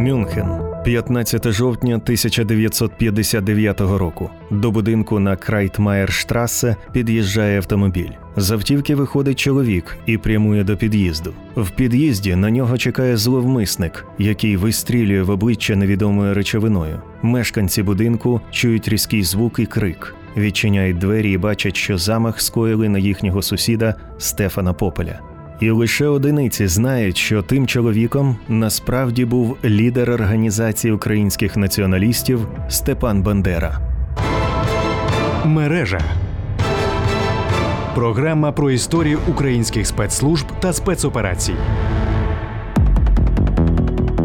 Мюнхен, 15 жовтня 1959 року. До будинку на Крайтмаєрштрасе під'їжджає автомобіль. З автівки виходить чоловік і прямує до під'їзду. В під'їзді на нього чекає зловмисник, який вистрілює в обличчя невідомою речовиною. Мешканці будинку чують різкий звук і крик. Відчиняють двері і бачать, що замах скоїли на їхнього сусіда Стефана Попеля. І лише одиниці знають, що тим чоловіком насправді був лідер організації українських націоналістів Степан Бандера. Мережа програма про історію українських спецслужб та спецоперацій.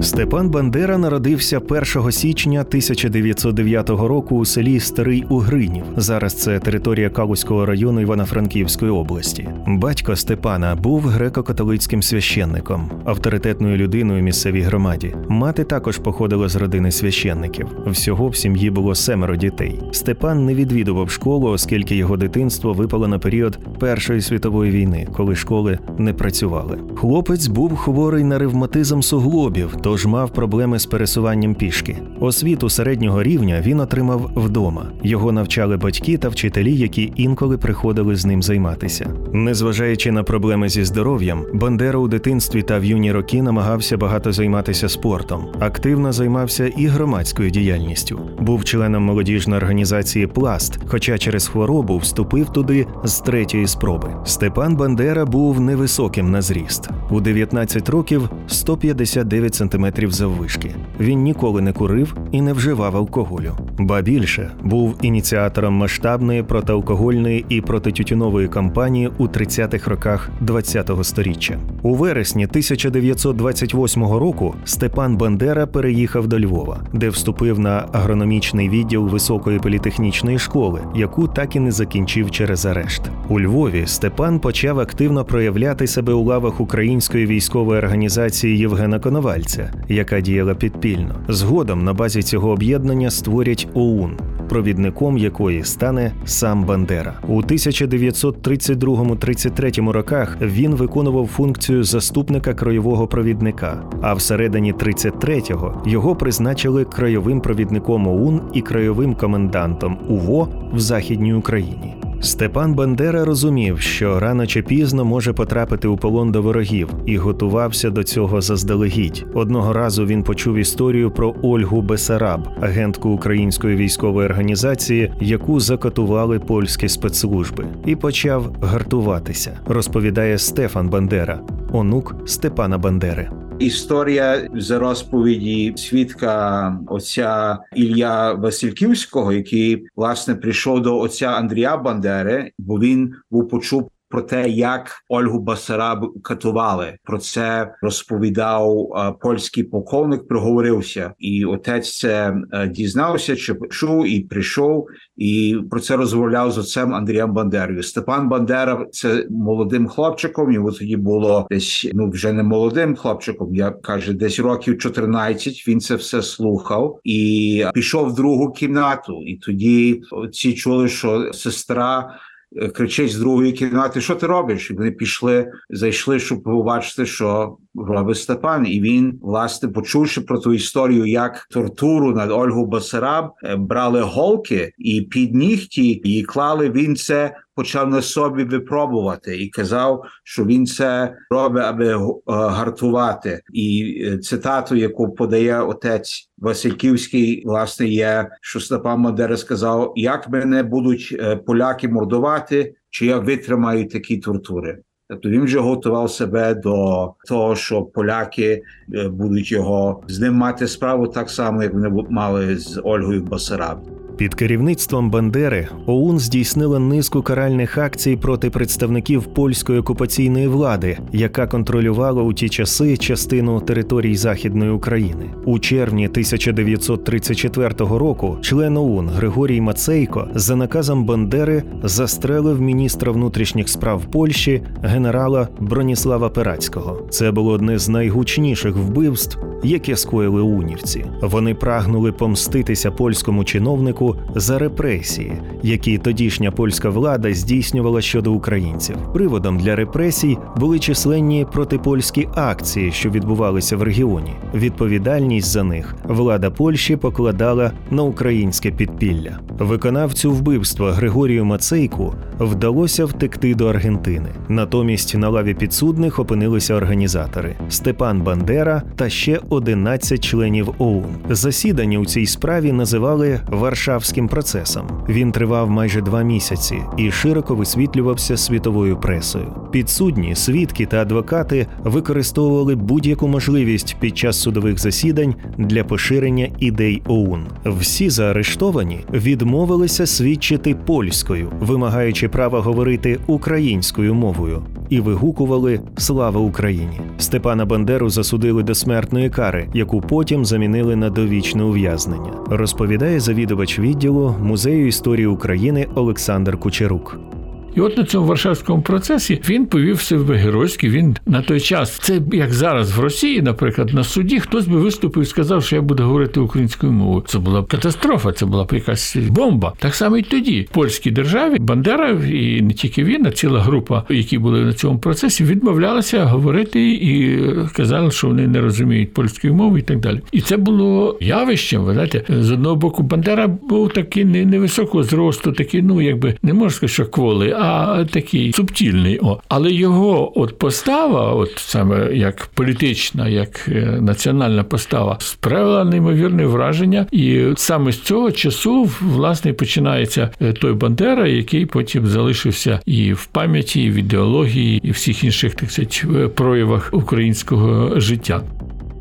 Степан Бандера народився 1 січня 1909 року у селі Старий Угринів. Зараз це територія Калузького району Івано-Франківської області. Батько Степана був греко-католицьким священником, авторитетною людиною місцевій громаді. Мати також походила з родини священників. Всього в сім'ї було семеро дітей. Степан не відвідував школу, оскільки його дитинство випало на період Першої світової війни, коли школи не працювали. Хлопець був хворий на ревматизм суглобів тож мав проблеми з пересуванням пішки. Освіту середнього рівня він отримав вдома. Його навчали батьки та вчителі, які інколи приходили з ним займатися. Незважаючи на проблеми зі здоров'ям, Бандера у дитинстві та в юні роки намагався багато займатися спортом. Активно займався і громадською діяльністю. Був членом молодіжної організації Пласт, хоча через хворобу вступив туди з третьої спроби. Степан Бандера був невисоким на зріст. У 19 років 159 см сантиметрів заввишки. Він ніколи не курив і не вживав алкоголю. Ба більше був ініціатором масштабної протиалкогольної і протитютюнової кампанії у 30-х роках ХХ століття. У вересні 1928 року Степан Бандера переїхав до Львова, де вступив на агрономічний відділ високої політехнічної школи, яку так і не закінчив через арешт. У Львові Степан почав активно проявляти себе у лавах української військової організації Євгена Коновальця яка діяла підпільно. Згодом на базі цього об'єднання створять ОУН. Провідником якої стане сам Бандера у 1932-33 роках він виконував функцію заступника краєвого провідника. А всередині 33-го його призначили краєвим провідником ОУН і краєвим комендантом УВО в Західній Україні. Степан Бандера розумів, що рано чи пізно може потрапити у полон до ворогів і готувався до цього заздалегідь. Одного разу він почув історію про Ольгу Бесараб, агентку української військової організації, яку закатували польські спецслужби, і почав гартуватися. Розповідає Стефан Бандера, онук Степана Бандери. Історія з розповіді свідка отця Ілля Васильківського, який власне прийшов до отця Андрія Бандери, бо він був почув про те, як Ольгу Басараб катували. Про це розповідав е, польський полковник. Проговорився, і отець це е, дізнався, чи почув і прийшов, і про це розмовляв з отцем Андрієм Бандерою. Степан Бандера це молодим хлопчиком. Його тоді було десь ну вже не молодим хлопчиком. Я каже, десь років 14, Він це все слухав і пішов в другу кімнату. І тоді ці чули, що сестра кричить з другої кімнати, що ти робиш? І вони пішли, зайшли, щоб побачити, що робить Степан. І він, власне, почувши про ту історію, як тортуру над Ольгу Басараб, е, брали голки і під нігті і клали він це. Почав на собі випробувати і казав, що він це робить, аби е, гартувати. І е, цитату, яку подає отець Васильківський, власне, є, що Степан Мадера сказав: як мене будуть поляки мордувати, чи я витримаю такі тортури. Тобто він вже готував себе до того, що поляки е, будуть його з ним мати справу так само, як вони мали з Ольгою Басараб. Під керівництвом Бандери ОУН здійснила низку каральних акцій проти представників польської окупаційної влади, яка контролювала у ті часи частину територій Західної України. У червні 1934 року член ОУН Григорій Мацейко за наказом Бандери застрелив міністра внутрішніх справ Польщі генерала Броніслава Перацького. Це було одне з найгучніших вбивств, яке скоїли унівці. Вони прагнули помститися польському чиновнику року за репресії, які тодішня польська влада здійснювала щодо українців. Приводом для репресій були численні протипольські акції, що відбувалися в регіоні. Відповідальність за них влада Польщі покладала на українське підпілля. Виконавцю вбивства Григорію Мацейку вдалося втекти до Аргентини. Натомість на лаві підсудних опинилися організатори Степан Бандера та ще 11 членів ОУН. Засідання у цій справі називали Варшавським процесом. Він тривав майже два місяці і широко висвітлювався світовою пресою. Підсудні, свідки та адвокати використовували будь-яку можливість під час судових засідань для поширення ідей ОУН. Всі заарештовані відмовилися свідчити польською, вимагаючи права говорити українською мовою, і вигукували Слава Україні! Степана Бандеру засудили до смертної кари, яку потім замінили на довічне ув'язнення. Розповідає завідувач відділу музею історії України Олександр Кучерук. І от на цьому варшавському процесі він повів себе геройськи. Він на той час, це як зараз в Росії, наприклад, на суді хтось би виступив і сказав, що я буду говорити українською мовою. Це була катастрофа, це була б якась бомба. Так само і тоді в польській державі Бандера і не тільки він, а ціла група, які були на цьому процесі, відмовлялися говорити і казали, що вони не розуміють польської мови і так далі. І це було явищем. Ви знаєте, з одного боку, Бандера був такий невисокого зросту, такий, ну якби не можна сказати, що кволий а такий субтільний. О. Але його от постава, от саме як політична, як е, національна постава, справила неймовірне враження. І саме з цього часу власне починається е, той Бандера, який потім залишився і в пам'яті, і в ідеології, і всіх інших так сказати, проявах українського життя.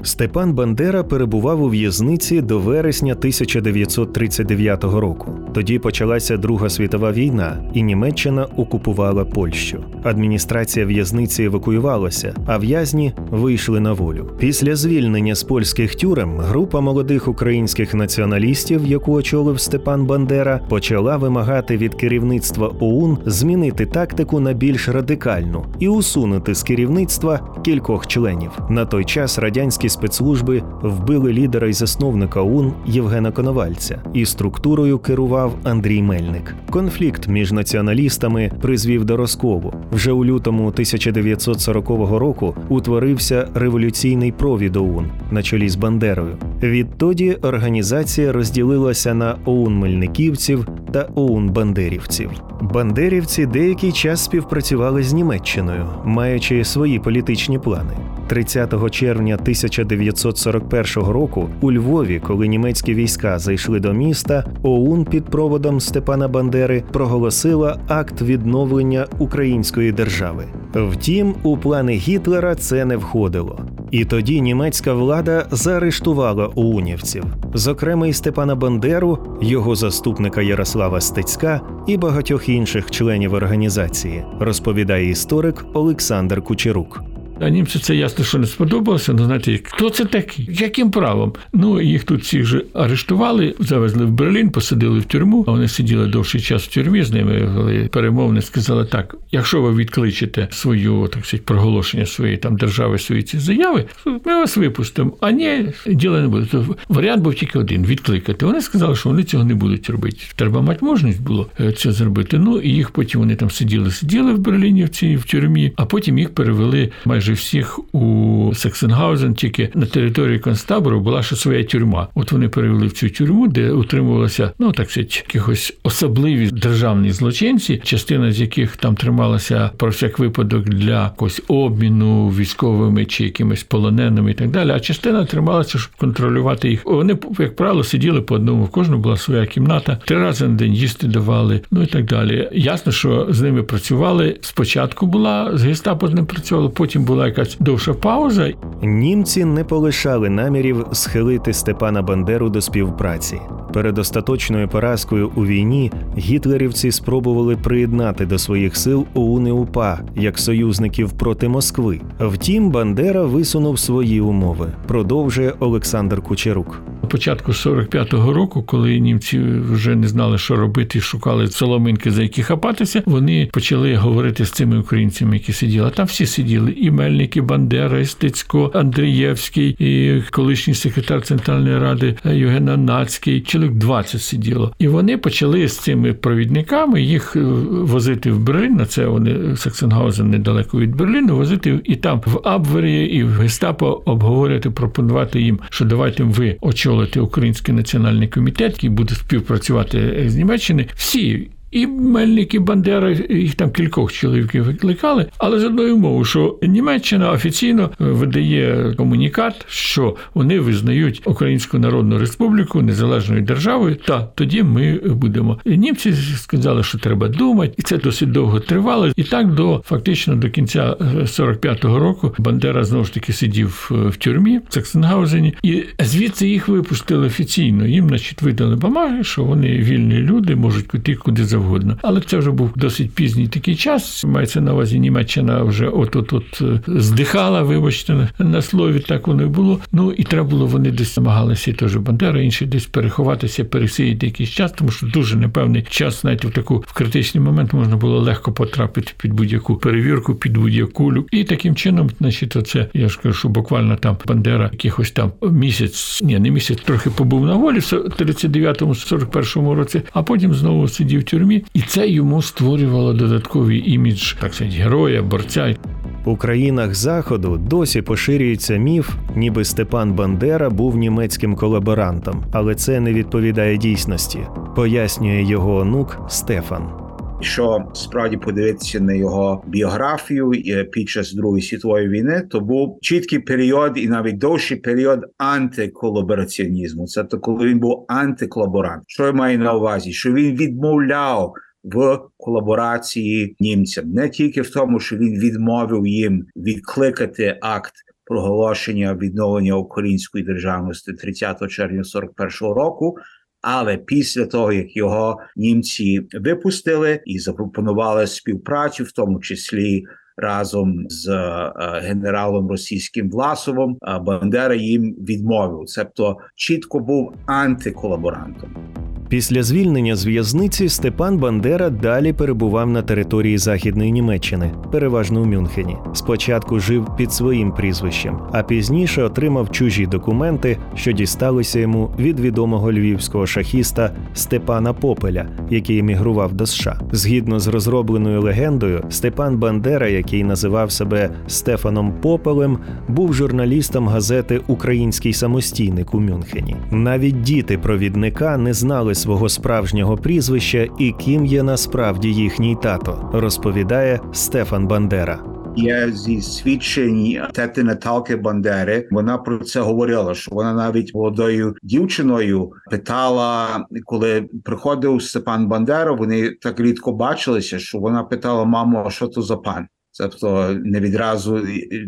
Степан Бандера перебував у в'язниці до вересня 1939 року. Тоді почалася Друга світова війна, і Німеччина окупувала Польщу. Адміністрація в'язниці евакуювалася, а в'язні вийшли на волю. Після звільнення з польських тюрем група молодих українських націоналістів, яку очолив Степан Бандера, почала вимагати від керівництва ОУН змінити тактику на більш радикальну і усунути з керівництва кількох членів. На той час радянські спецслужби вбили лідера і засновника ОУН Євгена Коновальця, і структурою керував Андрій Мельник. Конфлікт між націоналістами призвів до розколу. Вже у лютому 1940 року утворився революційний провід ОУН на чолі з Бандерою. Відтоді організація розділилася на ОУН Мельниківців та ОУН Бандерівців. Бандерівці деякий час співпрацювали з Німеччиною, маючи свої політичні плани. 30 червня 1941 року у Львові, коли німецькі війська зайшли до міста, ОУН під проводом Степана Бандери проголосила акт відновлення української держави. Втім, у плани Гітлера це не входило. І тоді німецька влада заарештувала уунівців, зокрема і Степана Бандеру, його заступника Ярослава Стецька і багатьох інших членів організації, розповідає історик Олександр Кучерук. А німцям це ясно, що не сподобалося. Ну, знаєте, хто це такий? Яким правом? Ну, їх тут всіх же арештували, завезли в Берлін, посадили в тюрму. А вони сиділи довший час в тюрмі з ними. Вели перемовини, сказали так: якщо ви відкличете свою так сказати, проголошення своєї там держави, свої ці заяви, ми вас випустимо. А ні, діла не буде. То варіант був тільки один відкликати. Вони сказали, що вони цього не будуть робити. Треба мати можливість було е, це зробити. Ну і їх потім вони там сиділи, сиділи в Берліні в цій в тюрмі, а потім їх перевели майже всіх у Саксенгаузен, тільки на території концтабору була ще своя тюрма. От вони перевели в цю тюрму, де утримувалися, ну так сказати, якихось особливі державні злочинці, частина з яких там трималася про всяк випадок для якогось обміну військовими чи якимись полоненими і так далі. А частина трималася, щоб контролювати їх. Вони, як правило, сиділи по одному. В кожного була своя кімната, три рази на день їсти давали, ну і так далі. Ясно, що з ними працювали. Спочатку була з гестапо з ним працювало, потім була якась довша пауза. Німці не полишали намірів схилити Степана Бандеру до співпраці. Перед остаточною поразкою у війні гітлерівці спробували приєднати до своїх сил ОУН і УПА як союзників проти Москви. Втім, Бандера висунув свої умови. Продовжує Олександр Кучерук. Початку 45-го року, коли німці вже не знали, що робити, шукали соломинки, за які хапатися, вони почали говорити з цими українцями, які сиділи. Там всі сиділи: і Мельник, і Бандера, і Стецько, Андрієвський, і колишній секретар Центральної ради Євген Нацький, чоловік 20 сиділо. І вони почали з цими провідниками їх е, возити в Берлін. На це вони Саксенгаузен недалеко від Берліну, возити і там в Абвері, і в Гестапо обговорювати, пропонувати їм, що давайте ви очолите Український національний комітет, який буде співпрацювати з Німеччини. Всі і Мельник, і Бандера, їх там кількох чоловіків викликали, але з одною мовою, що Німеччина офіційно видає комунікат, що вони визнають Українську Народну Республіку незалежною державою. Та тоді ми будемо. І Німці сказали, що треба думати, і це досить довго тривало. І так до фактично до кінця 45-го року Бандера знову ж таки сидів в тюрмі в Саксенгаузені, і звідси їх випустили офіційно. Їм, значить, видали бумаги, що вони вільні люди, можуть піти куди завгодно завгодно. Але це вже був досить пізній такий час. Мається на увазі Німеччина вже от-от-от е, здихала, вибачте, на слові так воно і було. Ну і треба було, вони десь намагалися теж Бандера, інші десь переховатися, пересіяти якийсь час, тому що дуже непевний час, знаєте, в таку в критичний момент можна було легко потрапити під будь-яку перевірку, під будь-яку люк. І таким чином, значить, оце я ж кажу, що буквально там Бандера якихось там місяць, ні, не місяць, трохи побув на волі в 39-му, 41-му році, а потім знову сидів в тюрмі і це йому створювало додатковий імідж, так сказати, героя, борця. У країнах заходу досі поширюється міф, ніби Степан Бандера був німецьким колаборантом, але це не відповідає дійсності, пояснює його онук Стефан. Якщо справді подивитися на його біографію під час Другої світової війни, то був чіткий період і навіть довший період антиколабораціонізму. Це то коли він був антиколаборант. Що я маю на увазі? Що він відмовляв в колаборації німцям не тільки в тому, що він відмовив їм відкликати акт. Проголошення відновлення української державності 30 червня 41-го року, але після того, як його німці випустили і запропонували співпрацю, в тому числі разом з е, генералом російським Власовим, Бандера їм відмовив, тобто чітко був антиколаборантом. Після звільнення з в'язниці Степан Бандера далі перебував на території Західної Німеччини, переважно у Мюнхені. Спочатку жив під своїм прізвищем, а пізніше отримав чужі документи, що дісталися йому від відомого львівського шахіста Степана Попеля, який емігрував до США. Згідно з розробленою легендою, Степан Бандера, який називав себе Стефаном Попелем, був журналістом газети Український самостійник у Мюнхені. Навіть діти провідника не знали свого справжнього прізвища і ким є насправді їхній тато, розповідає Стефан Бандера. Є зі свідчень тети Наталки Бандери. Вона про це говорила. Що вона навіть молодою дівчиною питала, коли приходив Степан Бандера. Вони так рідко бачилися, що вона питала маму, а що то за пан. Тобто не відразу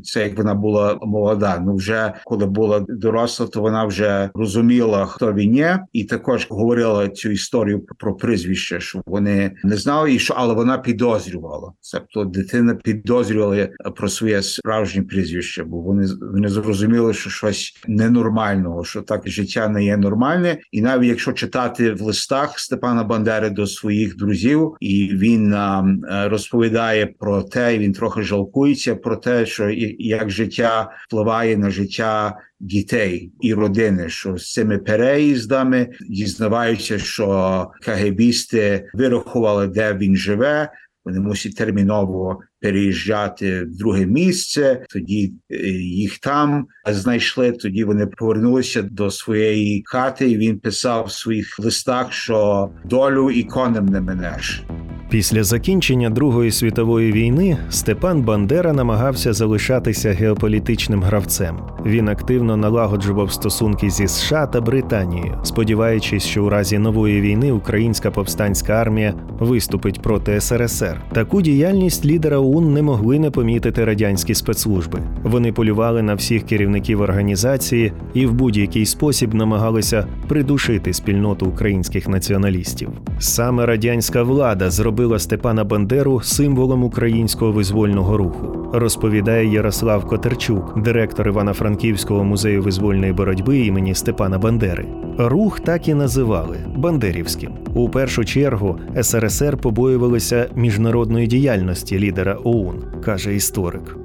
це як вона була молода. Ну вже коли була доросла, то вона вже розуміла, хто він є, і також говорила цю історію про прізвище, що вони не знали, і що але вона підозрювала. Тобто дитина підозрювала про своє справжнє прізвище, бо вони вони зрозуміли, що щось ненормального, що так життя не є нормальне, і навіть якщо читати в листах Степана Бандери до своїх друзів, і він а, розповідає про те, він трохи жалкується про те, що як життя впливає на життя дітей і родини, що з цими переїздами дізнаваються, що кагебісти вирахували, де він живе. Вони мусять терміново переїжджати в друге місце. Тоді е, їх там знайшли. Тоді вони повернулися до своєї хати. і Він писав в своїх листах, що долю і конем не минеш. Після закінчення Другої світової війни Степан Бандера намагався залишатися геополітичним гравцем. Він активно налагоджував стосунки зі США та Британією, сподіваючись, що у разі нової війни українська повстанська армія виступить проти СРСР. Таку діяльність лідера ОУН не могли не помітити радянські спецслужби. Вони полювали на всіх керівників організації і в будь-який спосіб намагалися придушити спільноту українських націоналістів. Саме радянська влада зробила зробила Степана Бандеру символом українського визвольного руху, розповідає Ярослав Котерчук, директор Івано-Франківського музею визвольної боротьби імені Степана Бандери. Рух так і називали Бандерівським. У першу чергу СРСР побоювалися міжнародної діяльності лідера ОУН, каже історик.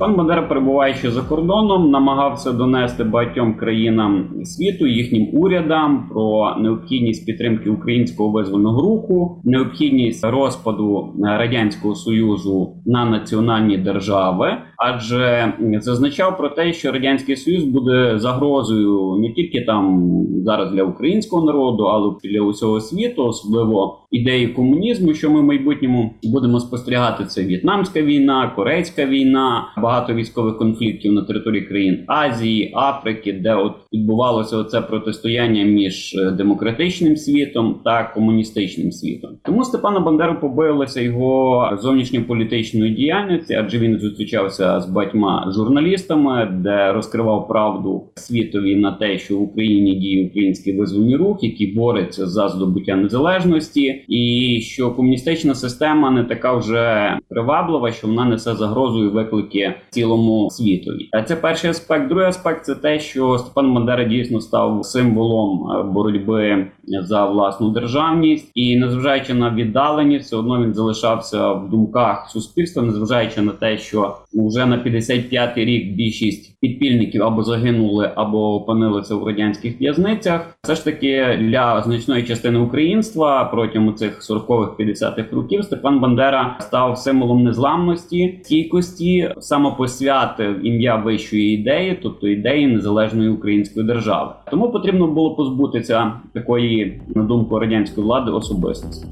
Пан Бандера, перебуваючи за кордоном, намагався донести багатьом країнам світу, їхнім урядам про необхідність підтримки українського визвольного руху, необхідність розпаду радянського союзу на національні держави, адже зазначав про те, що радянський союз буде загрозою не тільки там зараз для українського народу, але для усього світу, особливо ідеї комунізму, що ми в майбутньому будемо спостерігати. Це В'єтнамська війна, Корейська війна, багато військових конфліктів на території країн Азії, Африки, де от відбувалося оце протистояння між е, демократичним світом та комуністичним світом. Тому Степана Бандеру побоїлося його зовнішньополітичної діяльності, адже він зустрічався з батьма журналістами, де розкривав правду світові на те, що в Україні діє український визвольний рух, який бореться за здобуття незалежності, і що комуністична система не така вже приваблива, що вона несе загрозу і виклики цілому світові. А це перший аспект. Другий аспект це те, що Степан Бандера дійсно став символом боротьби за власну державність, і незважаючи на віддаленість, все одно він залишався в думках суспільства, незважаючи на те, що вже на 55-й рік більшість підпільників або загинули, або опинилися в радянських в'язницях. Все ж таки для значної частини українства протягом цих 40-х 50-х років Степан Бандера став символом незламності, стійкості, самопосвяти ім'я вищої ідеї, тобто ідеї незалежної української держави. Тому потрібно було позбутися такої, на думку радянської влади, особистості.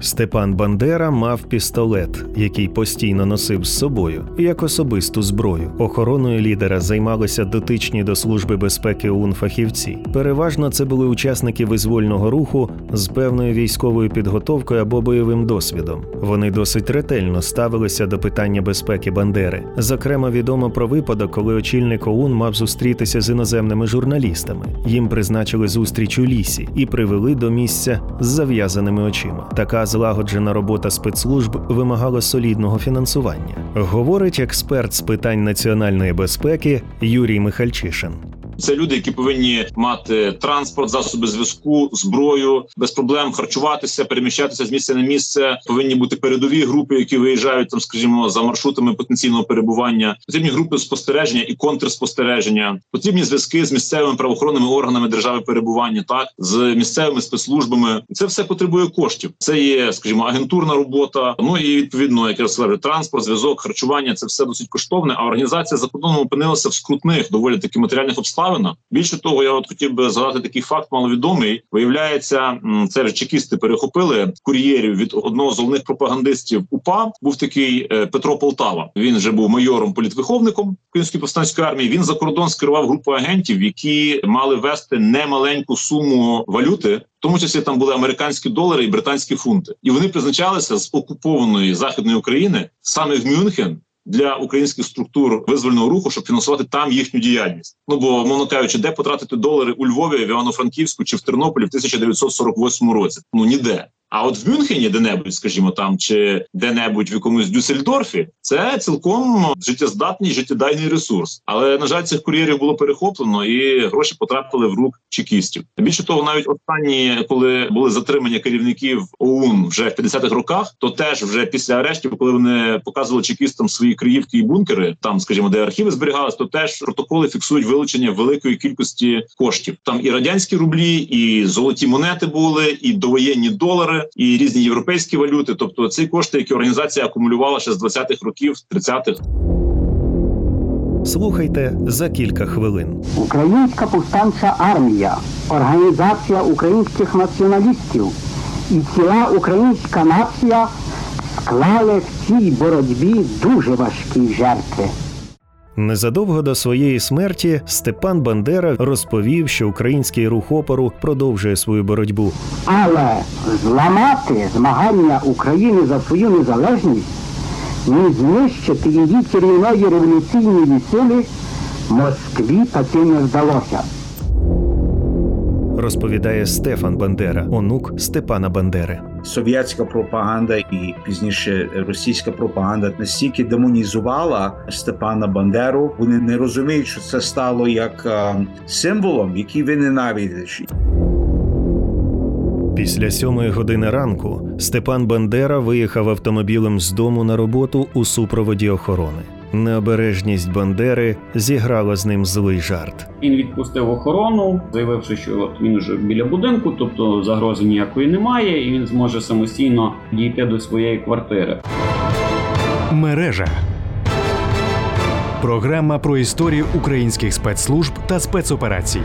Степан Бандера мав пістолет, який постійно носив з собою, як особисту зброю. Охороною лідера займалися дотичні до служби безпеки ОУН фахівці. Переважно це були учасники визвольного руху з певною військовою підготовкою або бойовим досвідом. Вони досить ретельно ставилися до питання безпеки Бандери. Зокрема, відомо про випадок, коли очільник ОУН мав зустрітися з іноземними журналістами. Їм призначили зустріч у лісі і привели до місця з зав'язаними очима. Така злагоджена робота спецслужб вимагала солідного фінансування, говорить експерт з питань національної безпеки Юрій Михальчишин. Це люди, які повинні мати транспорт, засоби зв'язку, зброю без проблем харчуватися, переміщатися з місця на місце. Повинні бути передові групи, які виїжджають там, скажімо, за маршрутами потенційного перебування. Потрібні групи спостереження і контрспостереження. Потрібні зв'язки з місцевими правоохоронними органами держави перебування, так з місцевими спецслужбами. Це все потребує коштів. Це є, скажімо, агентурна робота. Ну і відповідно, як я сказав, транспорт, зв'язок, харчування це все досить коштовне. А організація за кордоном опинилася в скрутних доволі таки матеріальних обставинах. Більше того, я от хотів би згадати такий факт маловідомий. Виявляється, це ж чекісти перехопили кур'єрів від одного з головних пропагандистів. УПА був такий е, Петро Полтава. Він вже був майором політвиховником Української повстанської армії. Він за кордон скерував групу агентів, які мали вести немаленьку суму валюти. В тому числі там були американські долари і британські фунти, і вони призначалися з окупованої західної України саме в Мюнхен для українських структур визвольного руху, щоб фінансувати там їхню діяльність. Ну бо мовно кажучи, де потратити долари у Львові, в Івано-Франківську чи в Тернополі в 1948 році? Ну ніде. А от в Мюнхені, де-небудь, скажімо, там чи де-небудь в якомусь Дюссельдорфі, це цілком життєздатний життєдайний ресурс. Але на жаль, цих кур'єрів було перехоплено, і гроші потрапили в рук чекістів. Більше того, навіть останні, коли були затримання керівників ОУН вже в 50-х роках, то теж вже після арештів, коли вони показували чекістам свої криївки і бункери, там, скажімо, де архіви зберігалися, то теж протоколи фіксують вилучення великої кількості коштів. Там і радянські рублі, і золоті монети були, і довоєнні долари і різні європейські валюти. Тобто, ці кошти, які організація акумулювала ще з 20-х років, 30-х. Слухайте за кілька хвилин. Українська повстанча армія, організація українських націоналістів і ціла українська нація склали в цій боротьбі дуже важкі жертви. Незадовго до своєї смерті Степан Бандера розповів, що український рух опору продовжує свою боротьбу. Але зламати змагання України за свою незалежність, і знищити її керівної революційної сили Москві таки не вдалося. Розповідає Стефан Бандера, онук Степана Бандери. Совєтська пропаганда і пізніше російська пропаганда настільки демонізувала Степана Бандеру. Вони не розуміють, що це стало як е, символом, який ви ненавидиш. Після сьомої години ранку Степан Бандера виїхав автомобілем з дому на роботу у супроводі охорони. Необережність Бандери зіграла з ним злий жарт. Він відпустив охорону, заявивши, що от він вже біля будинку, тобто загрози ніякої немає, і він зможе самостійно дійти до своєї квартири. Мережа. Програма про історію українських спецслужб та спецоперацій.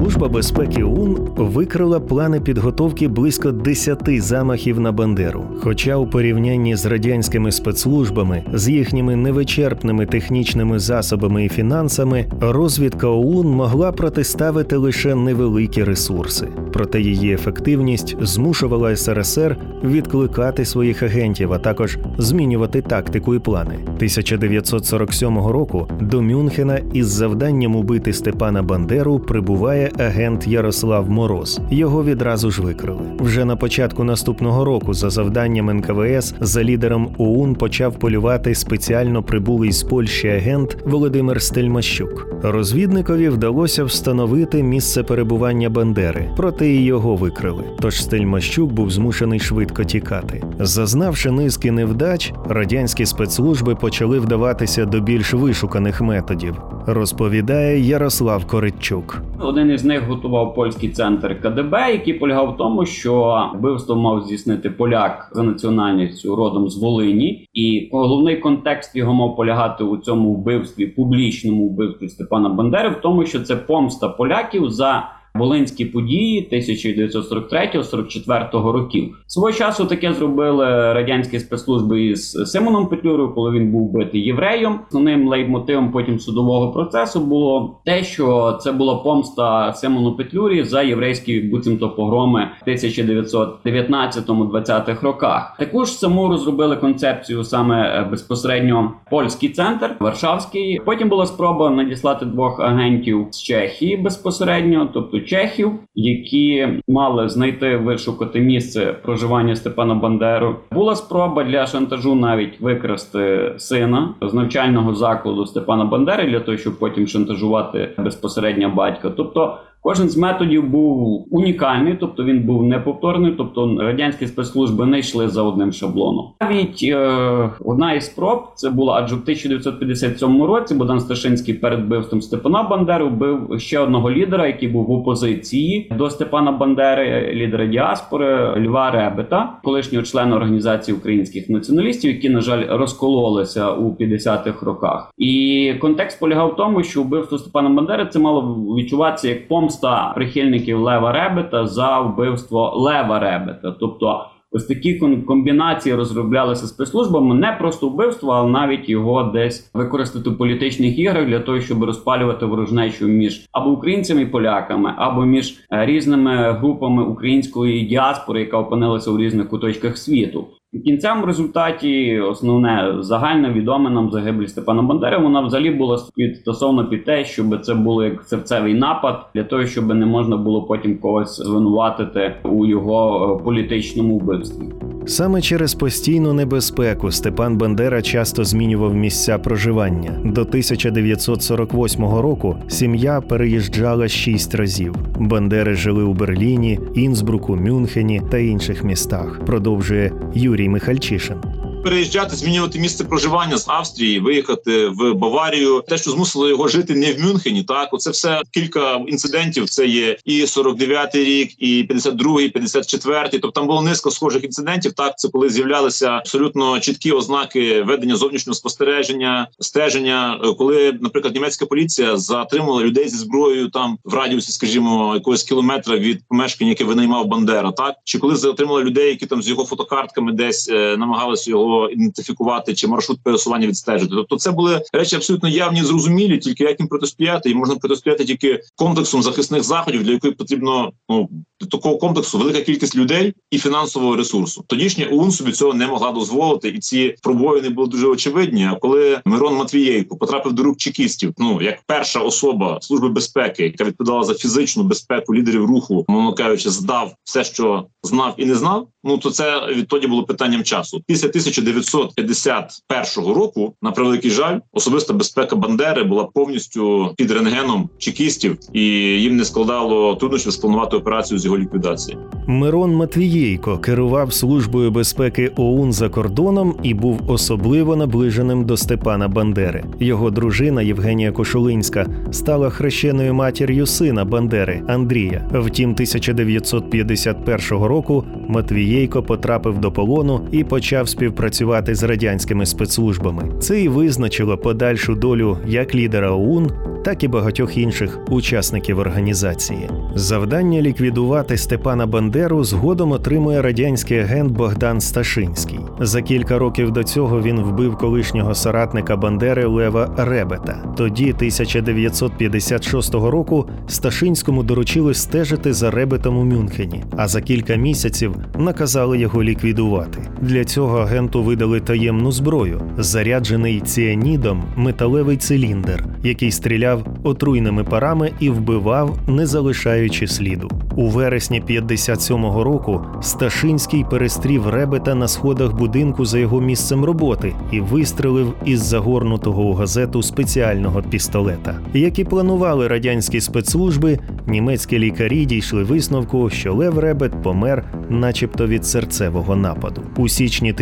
Служба безпеки ОУН викрила плани підготовки близько 10 замахів на Бандеру. Хоча у порівнянні з радянськими спецслужбами, з їхніми невичерпними технічними засобами і фінансами, розвідка ОУН могла протиставити лише невеликі ресурси. Проте її ефективність змушувала СРСР відкликати своїх агентів, а також змінювати тактику і плани. 1947 року до Мюнхена із завданням убити Степана Бандеру прибуває агент Ярослав Мороз. Його відразу ж викрили. Вже на початку наступного року, за завданням НКВС, за лідером ОУН почав полювати спеціально прибулий з Польщі агент Володимир Стельмащук. Розвідникові вдалося встановити місце перебування Бандери, проте і його викрили. Тож Стельмащук був змушений швидко тікати. Зазнавши низки невдач, радянські спецслужби почали вдаватися до більш вишуканих методів. Розповідає Ярослав Коритчук. Один із них готував польський центр КДБ, який полягав в тому, що вбивство мав здійснити поляк за національністю родом з Волині, і головний контекст його мав полягати у цьому вбивстві, публічному вбивстві Степана Бандери, в тому, що це помста поляків за. Волинські події 1943-44 років свого часу таке зробили радянські спецслужби із Симоном Петлюрою, коли він був битий євреєм. Основним лейтмотивом потім судового процесу було те, що це була помста Симону Петлюрі за єврейські буцімто погроми в 1919-20-х роках. Також саму розробили концепцію саме безпосередньо польський центр Варшавський. Потім була спроба надіслати двох агентів з Чехії безпосередньо, тобто чехів, які мали знайти вишукати місце проживання Степана Бандеру. Була спроба для шантажу навіть викрасти сина з навчального закладу Степана Бандери для того, щоб потім шантажувати безпосередньо батька. Тобто Кожен з методів був унікальний, тобто він був неповторний, тобто радянські спецслужби не йшли за одним шаблоном. Навіть е, одна із спроб це була адже в 1957 році Богдан Сташинський перед вбивством Степана Бандери вбив ще одного лідера, який був в опозиції до Степана Бандери, лідера діаспори Льва Ребета, колишнього члена організації українських націоналістів, які на жаль розкололися у 50-х роках. І контекст полягав в тому, що вбивство Степана Бандери це мало відчуватися як помста помста прихильників Лева Ребета за вбивство Лева Ребета. Тобто, ось такі комбінації розроблялися спецслужбами не просто вбивство, а навіть його десь використати в політичних іграх для того, щоб розпалювати ворожнечу між або українцями і поляками, або між різними групами української діаспори, яка опинилася у різних куточках світу. В результаті основне загально відоме нам загиблі Степана Бандери. Вона взагалі була стосовно під те, щоб це було як серцевий напад для того, щоб не можна було потім когось звинуватити у його політичному вбивстві. Саме через постійну небезпеку Степан Бандера часто змінював місця проживання. До 1948 року сім'я переїжджала шість разів. Бандери жили у Берліні, Інсбруку, Мюнхені та інших містах. Продовжує Юрій Михальчишин переїжджати, змінювати місце проживання з Австрії, виїхати в Баварію. Те, що змусило його жити не в Мюнхені, так оце все кілька інцидентів. Це є і 49-й рік, і 52-й, 54-й. Тобто там було низка схожих інцидентів. Так це коли з'являлися абсолютно чіткі ознаки ведення зовнішнього спостереження, стеження, коли, наприклад, німецька поліція затримала людей зі зброєю там в радіусі, скажімо, якогось кілометра від помешкання, яке винаймав Бандера, так чи коли затримали людей, які там з його фотокартками десь е, намагалися його ідентифікувати чи маршрут пересування відстежити. Тобто, це були речі абсолютно явні, зрозумілі, тільки як їм протистояти, і можна протистояти тільки комплексом захисних заходів, для якої потрібно ну до такого комплексу велика кількість людей і фінансового ресурсу. Тодішня ОУН собі цього не могла дозволити, і ці пробої не були дуже очевидні. А коли Мирон Матвієнко потрапив до рук чекістів, ну як перша особа служби безпеки, яка відповідала за фізичну безпеку лідерів руху, мовно кажучи, здав все, що знав і не знав. Ну то це відтоді було питанням часу. Після 1951 року, на превеликий жаль, особиста безпека Бандери була повністю під рентгеном чекістів, і їм не складало труднощів спланувати операцію з його ліквідації. Мирон Матвієйко керував службою безпеки ОУН за кордоном і був особливо наближеним до Степана Бандери. Його дружина Євгенія Кошулинська стала хрещеною матір'ю сина Бандери Андрія. Втім, 1951 року Матвієйко потрапив до полону і почав співпрацювати з радянськими спецслужбами. Це і визначило подальшу долю як лідера ОУН, так і багатьох інших учасників організації. Завдання ліквідувати Степана Бандеру згодом отримує радянський агент Богдан Сташинський. За кілька років до цього він вбив колишнього соратника Бандери Лева Ребета. Тоді, 1956 року, Сташинському доручили стежити за Ребетом у Мюнхені, а за кілька місяців наказали його ліквідувати. Для цього агенту видали таємну зброю, заряджений ціанідом металевий циліндр, який стріляв отруйними парами і вбивав, не залишаючи сліду. У вересні 57-го року Сташинський перестрів Ребета на сходах будинку за його місцем роботи і вистрелив із загорнутого у газету спеціального пістолета. Як і планували радянські спецслужби, німецькі лікарі дійшли висновку, що Лев Ребет помер, начебто від серцевого нападу. У січні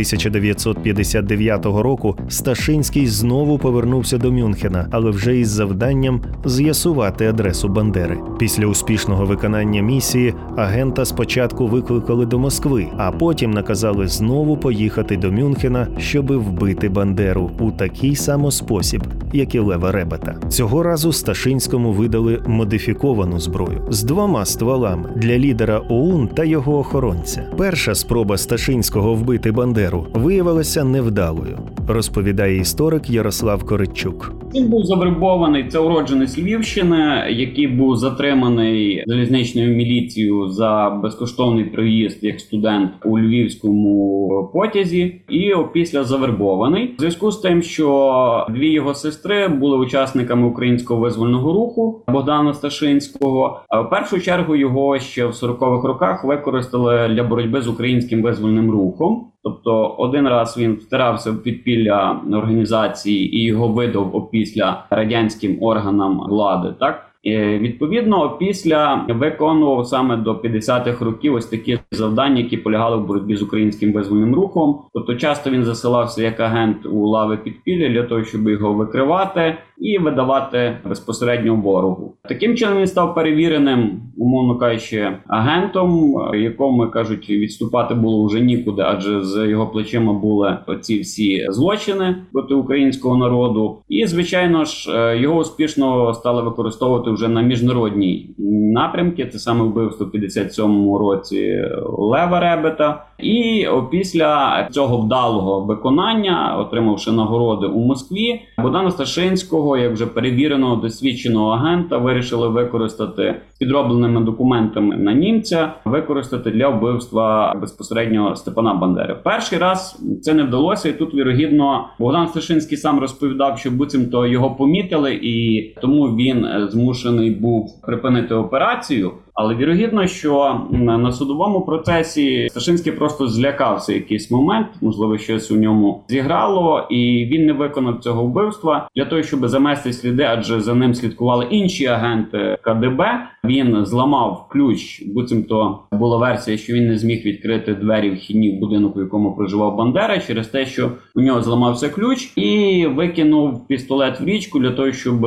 1959 року Сташинський знову повернувся до Мюнхена, але вже із завданням з'ясувати адресу Бандери. Після успішного виконання місії агента спочатку викликали до Москви, а потім наказали знову поїхати до Мюнхена, щоби вбити Бандеру у такий само спосіб, як і Лева Ребета. Цього разу Сташинському видали модифіковану зброю з двома стволами для лідера ОУН та його охоронця. Перша спроба Сташинського вбити Бандеру виявилася невдалою, розповідає історик Ярослав Коричук. Він був завербований. Це уродженець Львівщини, який був затриманий залізничною міліцією за безкоштовний проїзд як студент у львівському потязі, і після завербований в зв'язку з тим, що дві його сестри були учасниками українського визвольного руху Богдана Сташинського. В першу чергу його ще в 40-х роках використали для боротьби з українським визвольним рухом. Тобто один раз він втирався в підпілля організації і його видав опісля радянським органам влади. Так і, відповідно, після виконував саме до 50-х років ось такі завдання, які полягали в боротьбі з українським визвольним рухом. Тобто, часто він засилався як агент у лави підпілля для того, щоб його викривати і видавати безпосередньо ворогу. Таким чином він став перевіреним, умовно кажучи, агентом, якому кажуть, відступати було вже нікуди, адже з його плечима були оці всі злочини проти українського народу. І звичайно ж його успішно стали використовувати вже на міжнародній напрямки. Це саме вбивство в 57-му році Лева Ребета. І після цього вдалого виконання, отримавши нагороди у Москві, Богдана Сташинського, як вже перевіреного досвідченого агента, вирішили використати підробленими документами на німця, використати для вбивства безпосередньо Степана Бандери. Перший раз це не вдалося, і тут вірогідно Богдан Сташинський сам розповідав, що буцімто його помітили, і тому він змушений був припинити операцію. Але вірогідно, що на судовому процесі Сташинський просто злякався якийсь момент, можливо, щось у ньому зіграло, і він не виконав цього вбивства для того, щоб замести сліди, адже за ним слідкували інші агенти КДБ. Він зламав ключ, буцімто була версія, що він не зміг відкрити двері вхідні в будинок, у якому проживав Бандера, через те, що у нього зламався ключ, і викинув пістолет в річку для того, щоб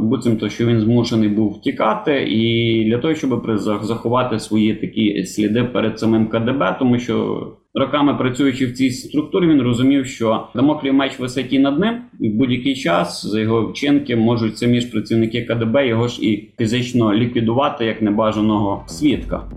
буцімто що він змушений був втікати, і для того, щоб заховати свої такі сліди перед самим КДБ, тому що роками працюючи в цій структурі, він розумів, що дамоклів меч висить і над ним, і в будь-який час за його вчинки можуть самі ж працівники КДБ його ж і фізично ліквідувати як небажаного свідка.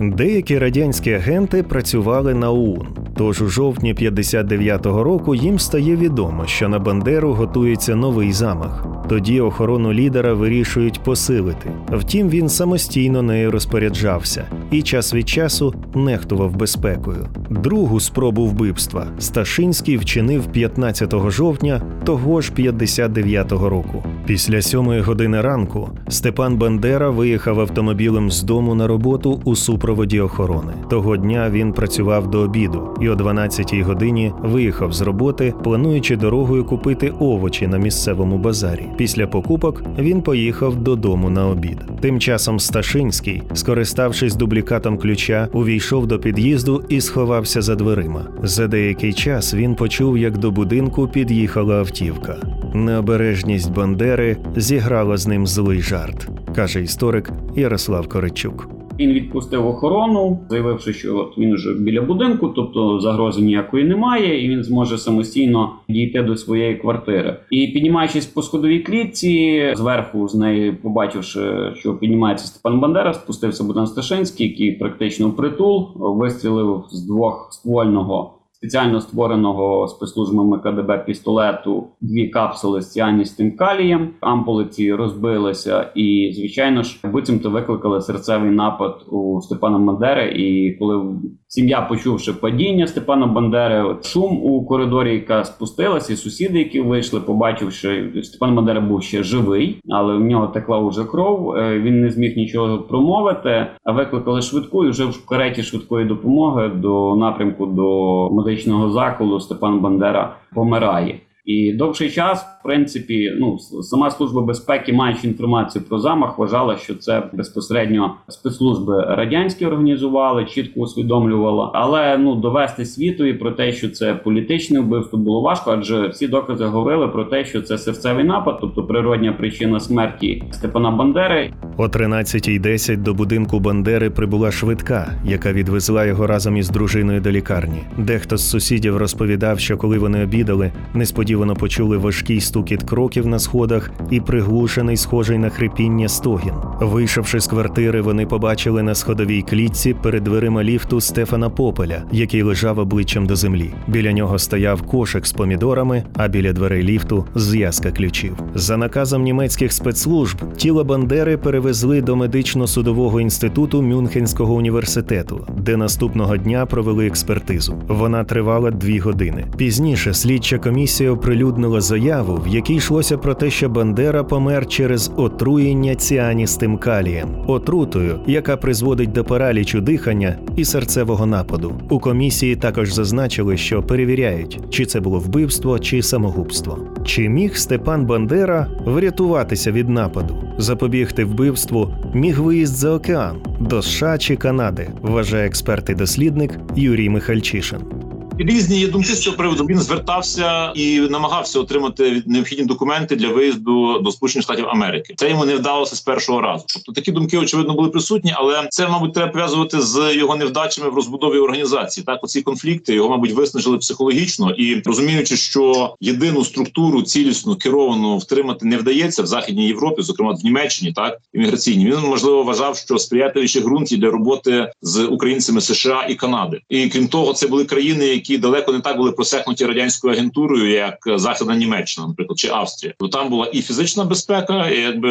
Деякі радянські агенти працювали на ОУН. Тож у жовтні 59-го року їм стає відомо, що на Бандеру готується новий замах. Тоді охорону лідера вирішують посилити. Втім, він самостійно нею розпоряджався і час від часу нехтував безпекою. Другу спробу вбивства Сташинський вчинив 15 жовтня того ж 59-го року. Після сьомої години ранку Степан Бандера виїхав автомобілем з дому на роботу у супроводі охорони. Того дня він працював до обіду і о 12-й годині виїхав з роботи, плануючи дорогою купити овочі на місцевому базарі. Після покупок він поїхав додому на обід. Тим часом Сташинський, скориставшись дублікатом ключа, увійшов до під'їзду і сховався за дверима. За деякий час він почув, як до будинку під'їхала автівка. Необережність Бандери зіграла з ним злий жарт, каже історик Ярослав Коричук. Він відпустив охорону, заявивши, що от він вже біля будинку, тобто загрози ніякої немає, і він зможе самостійно дійти до своєї квартири. І піднімаючись по сходовій клітці, зверху з неї, побачивши, що піднімається Степан Бандера, спустився Богдан Сташинський, який практично впритул вистрілив з двох ствольного. Спеціально створеного спецслужбами КДБ пістолету дві капсули з ціаністим калієм. Ампули ці розбилися, і звичайно ж буцімто викликали серцевий напад у Степана Бандери. І коли сім'я, почувши падіння Степана Бандери, шум у коридорі, яка спустилася, і сусіди, які вийшли, побачивши, Степан Бандера був ще живий, але в нього текла уже кров. е, Він не зміг нічого промовити. А викликали швидку і вже в кареті швидкої допомоги до напрямку до медичного заколу Степан Бандера помирає. І довший час, в принципі, ну сама служба безпеки, маючи інформацію про замах, вважала, що це безпосередньо спецслужби радянські організували, чітко усвідомлювала. Але ну довести світові про те, що це політичне вбивство, було важко, адже всі докази говорили про те, що це серцевий напад, тобто природня причина смерті Степана Бандери. О 13.10 до будинку Бандери прибула швидка, яка відвезла його разом із дружиною до лікарні. Дехто з сусідів розповідав, що коли вони обідали, несподівано почули важкий стукіт кроків на сходах і приглушений, схожий на хрипіння стогін. Вийшовши з квартири, вони побачили на сходовій клітці перед дверима ліфту Стефана Попеля, який лежав обличчям до землі. Біля нього стояв кошик з помідорами, а біля дверей ліфту зв'язка ключів. За наказом німецьких спецслужб тіло Бандери перевезли до медично-судового інституту Мюнхенського університету, де наступного дня провели експертизу. Вона тривала дві години. Пізніше слідча комісія оприлюднила заяву, в якій йшлося про те, що Бандера помер через отруєння ціаністим калієм, отрутою, яка призводить до паралічу дихання і серцевого нападу. У комісії також зазначили, що перевіряють, чи це було вбивство чи самогубство. Чи міг Степан Бандера врятуватися від нападу, запобігти вбивству, міг виїзд за океан до США чи Канади, вважає експерт і дослідник Юрій Михальчишин. Різні є думки з цього приводу. Він звертався і намагався отримати необхідні документи для виїзду до Сполучених Штатів Америки. Це йому не вдалося з першого разу. Тобто такі думки очевидно були присутні, але це, мабуть, треба пов'язувати з його невдачами в розбудові організації. Так, оці конфлікти його, мабуть, виснажили психологічно і розуміючи, що єдину структуру цілісну керовану втримати не вдається в західній Європі, зокрема в Німеччині, так імміграційні. Він можливо вважав, що сприятливіші ґрунт для роботи з українцями США і Канади. І крім того, це були країни, які далеко не так були просекнуті радянською агентурою, як Західна Німеччина, наприклад, чи Австрія. То там була і фізична безпека, і якби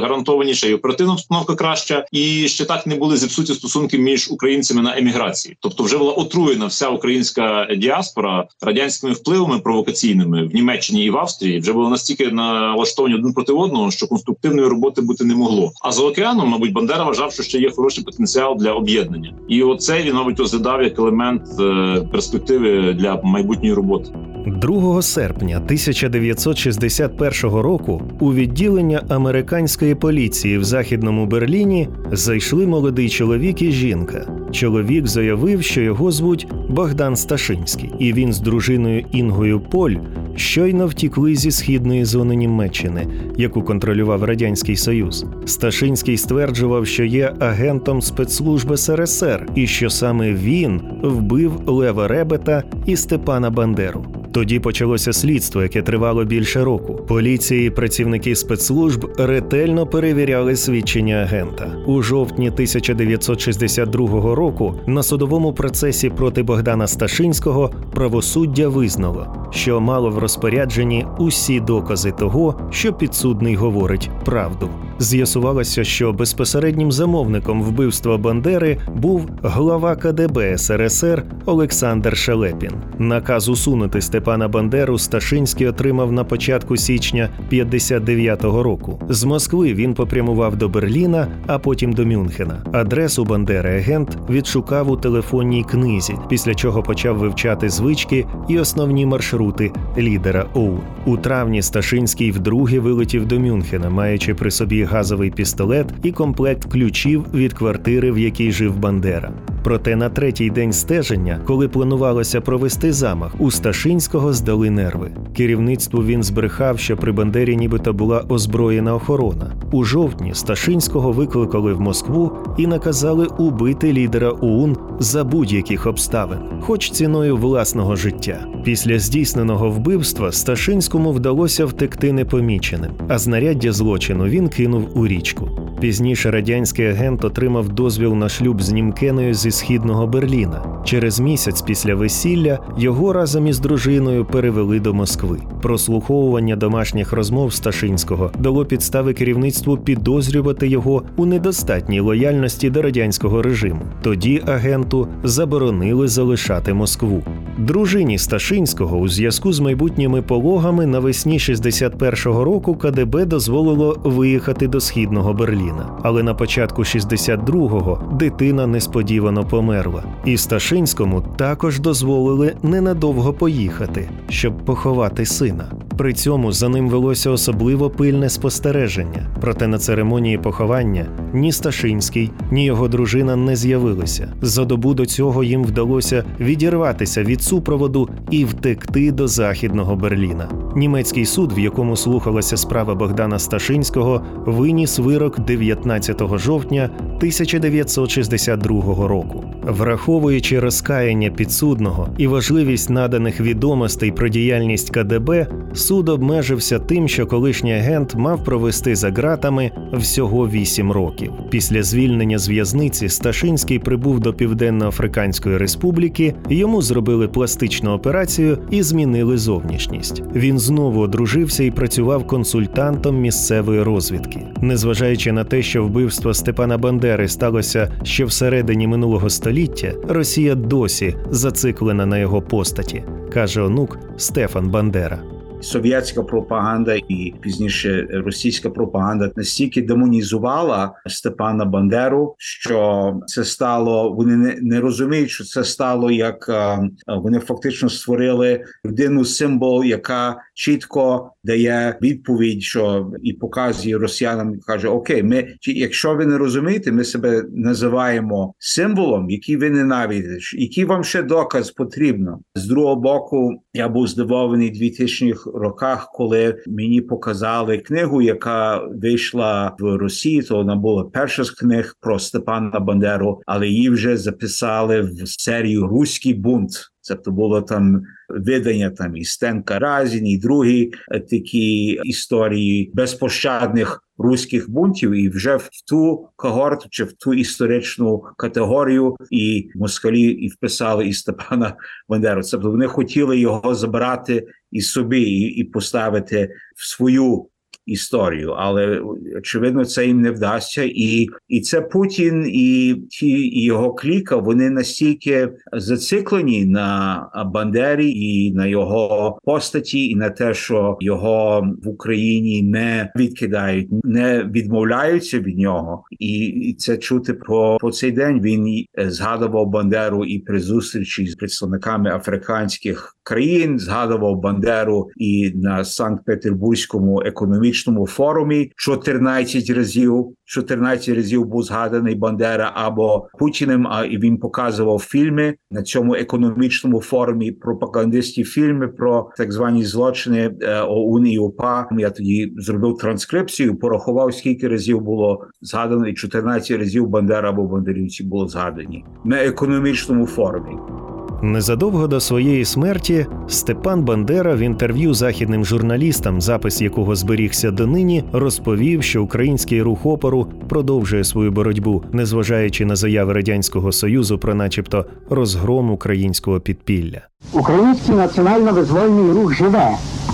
гарантованіша, і оперативна обстановка краща, і ще так не були зіпсуті стосунки між українцями на еміграції. Тобто, вже була отруєна вся українська діаспора радянськими впливами провокаційними в Німеччині і в Австрії. Вже було настільки налаштовані один проти одного, що конструктивної роботи бути не могло. А за океаном, мабуть, Бандера вважав, що ще є хороший потенціал для об'єднання, і оце він, мабуть, розглядав як елемент е, перспективи для майбутньої роботи. 2 серпня 1961 року у відділення американської поліції в західному Берліні зайшли молодий чоловік і жінка. Чоловік заявив, що його звуть Богдан Сташинський, і він з дружиною Інгою Поль щойно втікли зі східної зони Німеччини, яку контролював радянський Союз. Сташинський стверджував, що є агентом спецслужби СРСР, і що саме він вбив Лева Ребета і Степана Бандеру. Тоді почалося слідство, яке тривало більше року. Поліції і працівники спецслужб ретельно перевіряли свідчення агента. У жовтні 1962 року на судовому процесі проти Богдана Сташинського правосуддя визнало, що мало в розпорядженні усі докази того, що підсудний говорить правду. З'ясувалося, що безпосереднім замовником вбивства Бандери був глава КДБ СРСР Олександр Шелепін. Наказ усунути Степана Бандеру Сташинський отримав на початку січня 59-го року. З Москви він попрямував до Берліна, а потім до Мюнхена. Адресу Бандери агент відшукав у телефонній книзі, після чого почав вивчати звички і основні маршрути лідера ОУН. У травні Сташинський вдруге вилетів до Мюнхена, маючи при собі газовий пістолет і комплект ключів від квартири, в якій жив Бандера. Проте на третій день стеження, коли планувалося провести замах, у Сташинського здали нерви. Керівництву він збрехав, що при Бандері нібито була озброєна охорона. У жовтні Сташинського викликали в Москву і наказали убити лідера ОУН за будь-яких обставин, хоч ціною власного життя. Після здійсненого вбивства Сташинському вдалося втекти непоміченим, а знаряддя злочину він кинув у річку. Пізніше радянський агент отримав дозвіл на шлюб з Німкеною зі східного Берліна. Через місяць після весілля його разом із дружиною перевели до Москви. Прослуховування домашніх розмов Сташинського дало підстави керівництву підозрювати його у недостатній лояльності до радянського режиму. Тоді агенту заборонили залишати Москву. Дружині Сташинського у зв'язку з майбутніми пологами навесні 61-го року КДБ дозволило виїхати до східного Берліна. Але на початку 62-го дитина несподівано померла. І Сташинському також дозволили ненадовго поїхати, щоб поховати сина. При цьому за ним велося особливо пильне спостереження. Проте на церемонії поховання ні Сташинський, ні його дружина не з'явилися. За добу до цього їм вдалося відірватися від супроводу і втекти до західного Берліна. Німецький суд, в якому слухалася справа Богдана Сташинського, виніс вирок 19 жовтня 1962 року. Враховуючи розкаяння підсудного і важливість наданих відомостей про діяльність КДБ, суд обмежився тим, що колишній агент мав провести за ґратами всього 8 років. Після звільнення з в'язниці Сташинський прибув до Південно-Африканської Республіки, йому зробили пластичну операцію і змінили зовнішність. Він знову одружився і працював консультантом місцевої розвідки. Незважаючи на те, що вбивство Степана Бандери сталося ще всередині минулого століття, Росія досі зациклена на його постаті, каже онук Стефан Бандера. Совєтська пропаганда і пізніше російська пропаганда настільки демонізувала Степана Бандеру, що це стало. Вони не, не розуміють, що це стало як е, вони фактично створили людину символ, яка чітко дає відповідь, що і показує росіянам. каже: Окей, ми якщо ви не розумієте, ми себе називаємо символом, який ви ненавидите. Який вам ще доказ потрібно з другого боку? Я був здивований 2000-х роках, коли мені показали книгу, яка вийшла в Росії. То вона була перша з книг про Степана Бандеру, але її вже записали в серію Руський бунт. Тобто було там видання там і Стенка Разін, і другі такі історії безпощадних руських бунтів, і вже в ту когорту чи в ту історичну категорію і москалі і вписали і Степана Бандеру. Тобто вони хотіли його забрати і собі, і, і поставити в свою історію, але очевидно, це їм не вдасться, і і це Путін і ті і його кліка. Вони настільки зациклені на Бандері і на його постаті, і на те, що його в Україні не відкидають, не відмовляються від нього, і, це чути по, по цей день. Він згадував Бандеру і при зустрічі з представниками африканських країн, згадував Бандеру і на Санкт-Петербурзькому економічному форумі 14 разів. 14 разів був згаданий Бандера або Путіним. А і він показував фільми на цьому економічному форумі. Пропагандистські фільми про так звані злочини ОУН і УПА. Я тоді зробив транскрипцію. Порахував скільки разів було згадано, і 14 разів Бандера або Бандерівці було згадані на економічному форумі. Незадовго до своєї смерті Степан Бандера в інтерв'ю західним журналістам, запис якого зберігся донині, розповів, що український рух опору продовжує свою боротьбу, незважаючи на заяви радянського союзу про, начебто, розгром українського підпілля. Український національно-визвольний рух живе,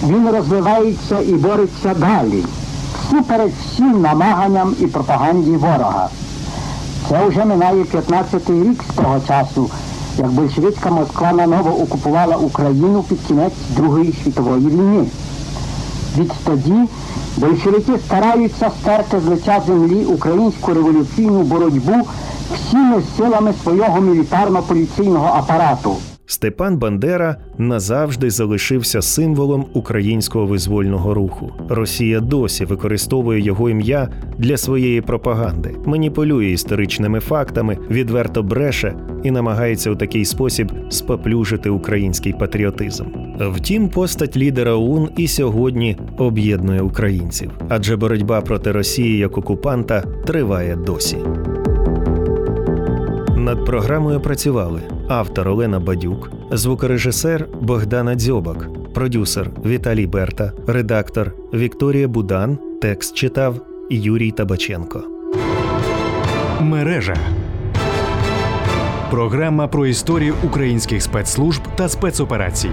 він розвивається і бореться далі, всупереч всім намаганням і пропаганді ворога. Це вже минає 15-й рік з того часу як большевицька Москва наново окупувала Україну під кінець Другої світової війни. Відтоді большевики стараються стерти з лиця землі українську революційну боротьбу всіми силами свого мілітарно-поліційного апарату. Степан Бандера назавжди залишився символом українського визвольного руху. Росія досі використовує його ім'я для своєї пропаганди, маніпулює історичними фактами, відверто бреше і намагається у такий спосіб споплюжити український патріотизм. Втім, постать лідера ОУН і сьогодні об'єднує українців, адже боротьба проти Росії як окупанта триває досі. Над програмою працювали автор Олена Бадюк, звукорежисер Богдана Дзьобак, продюсер Віталій Берта, редактор Вікторія Будан, текст читав Юрій Табаченко. Мережа програма про історію українських спецслужб та спецоперацій.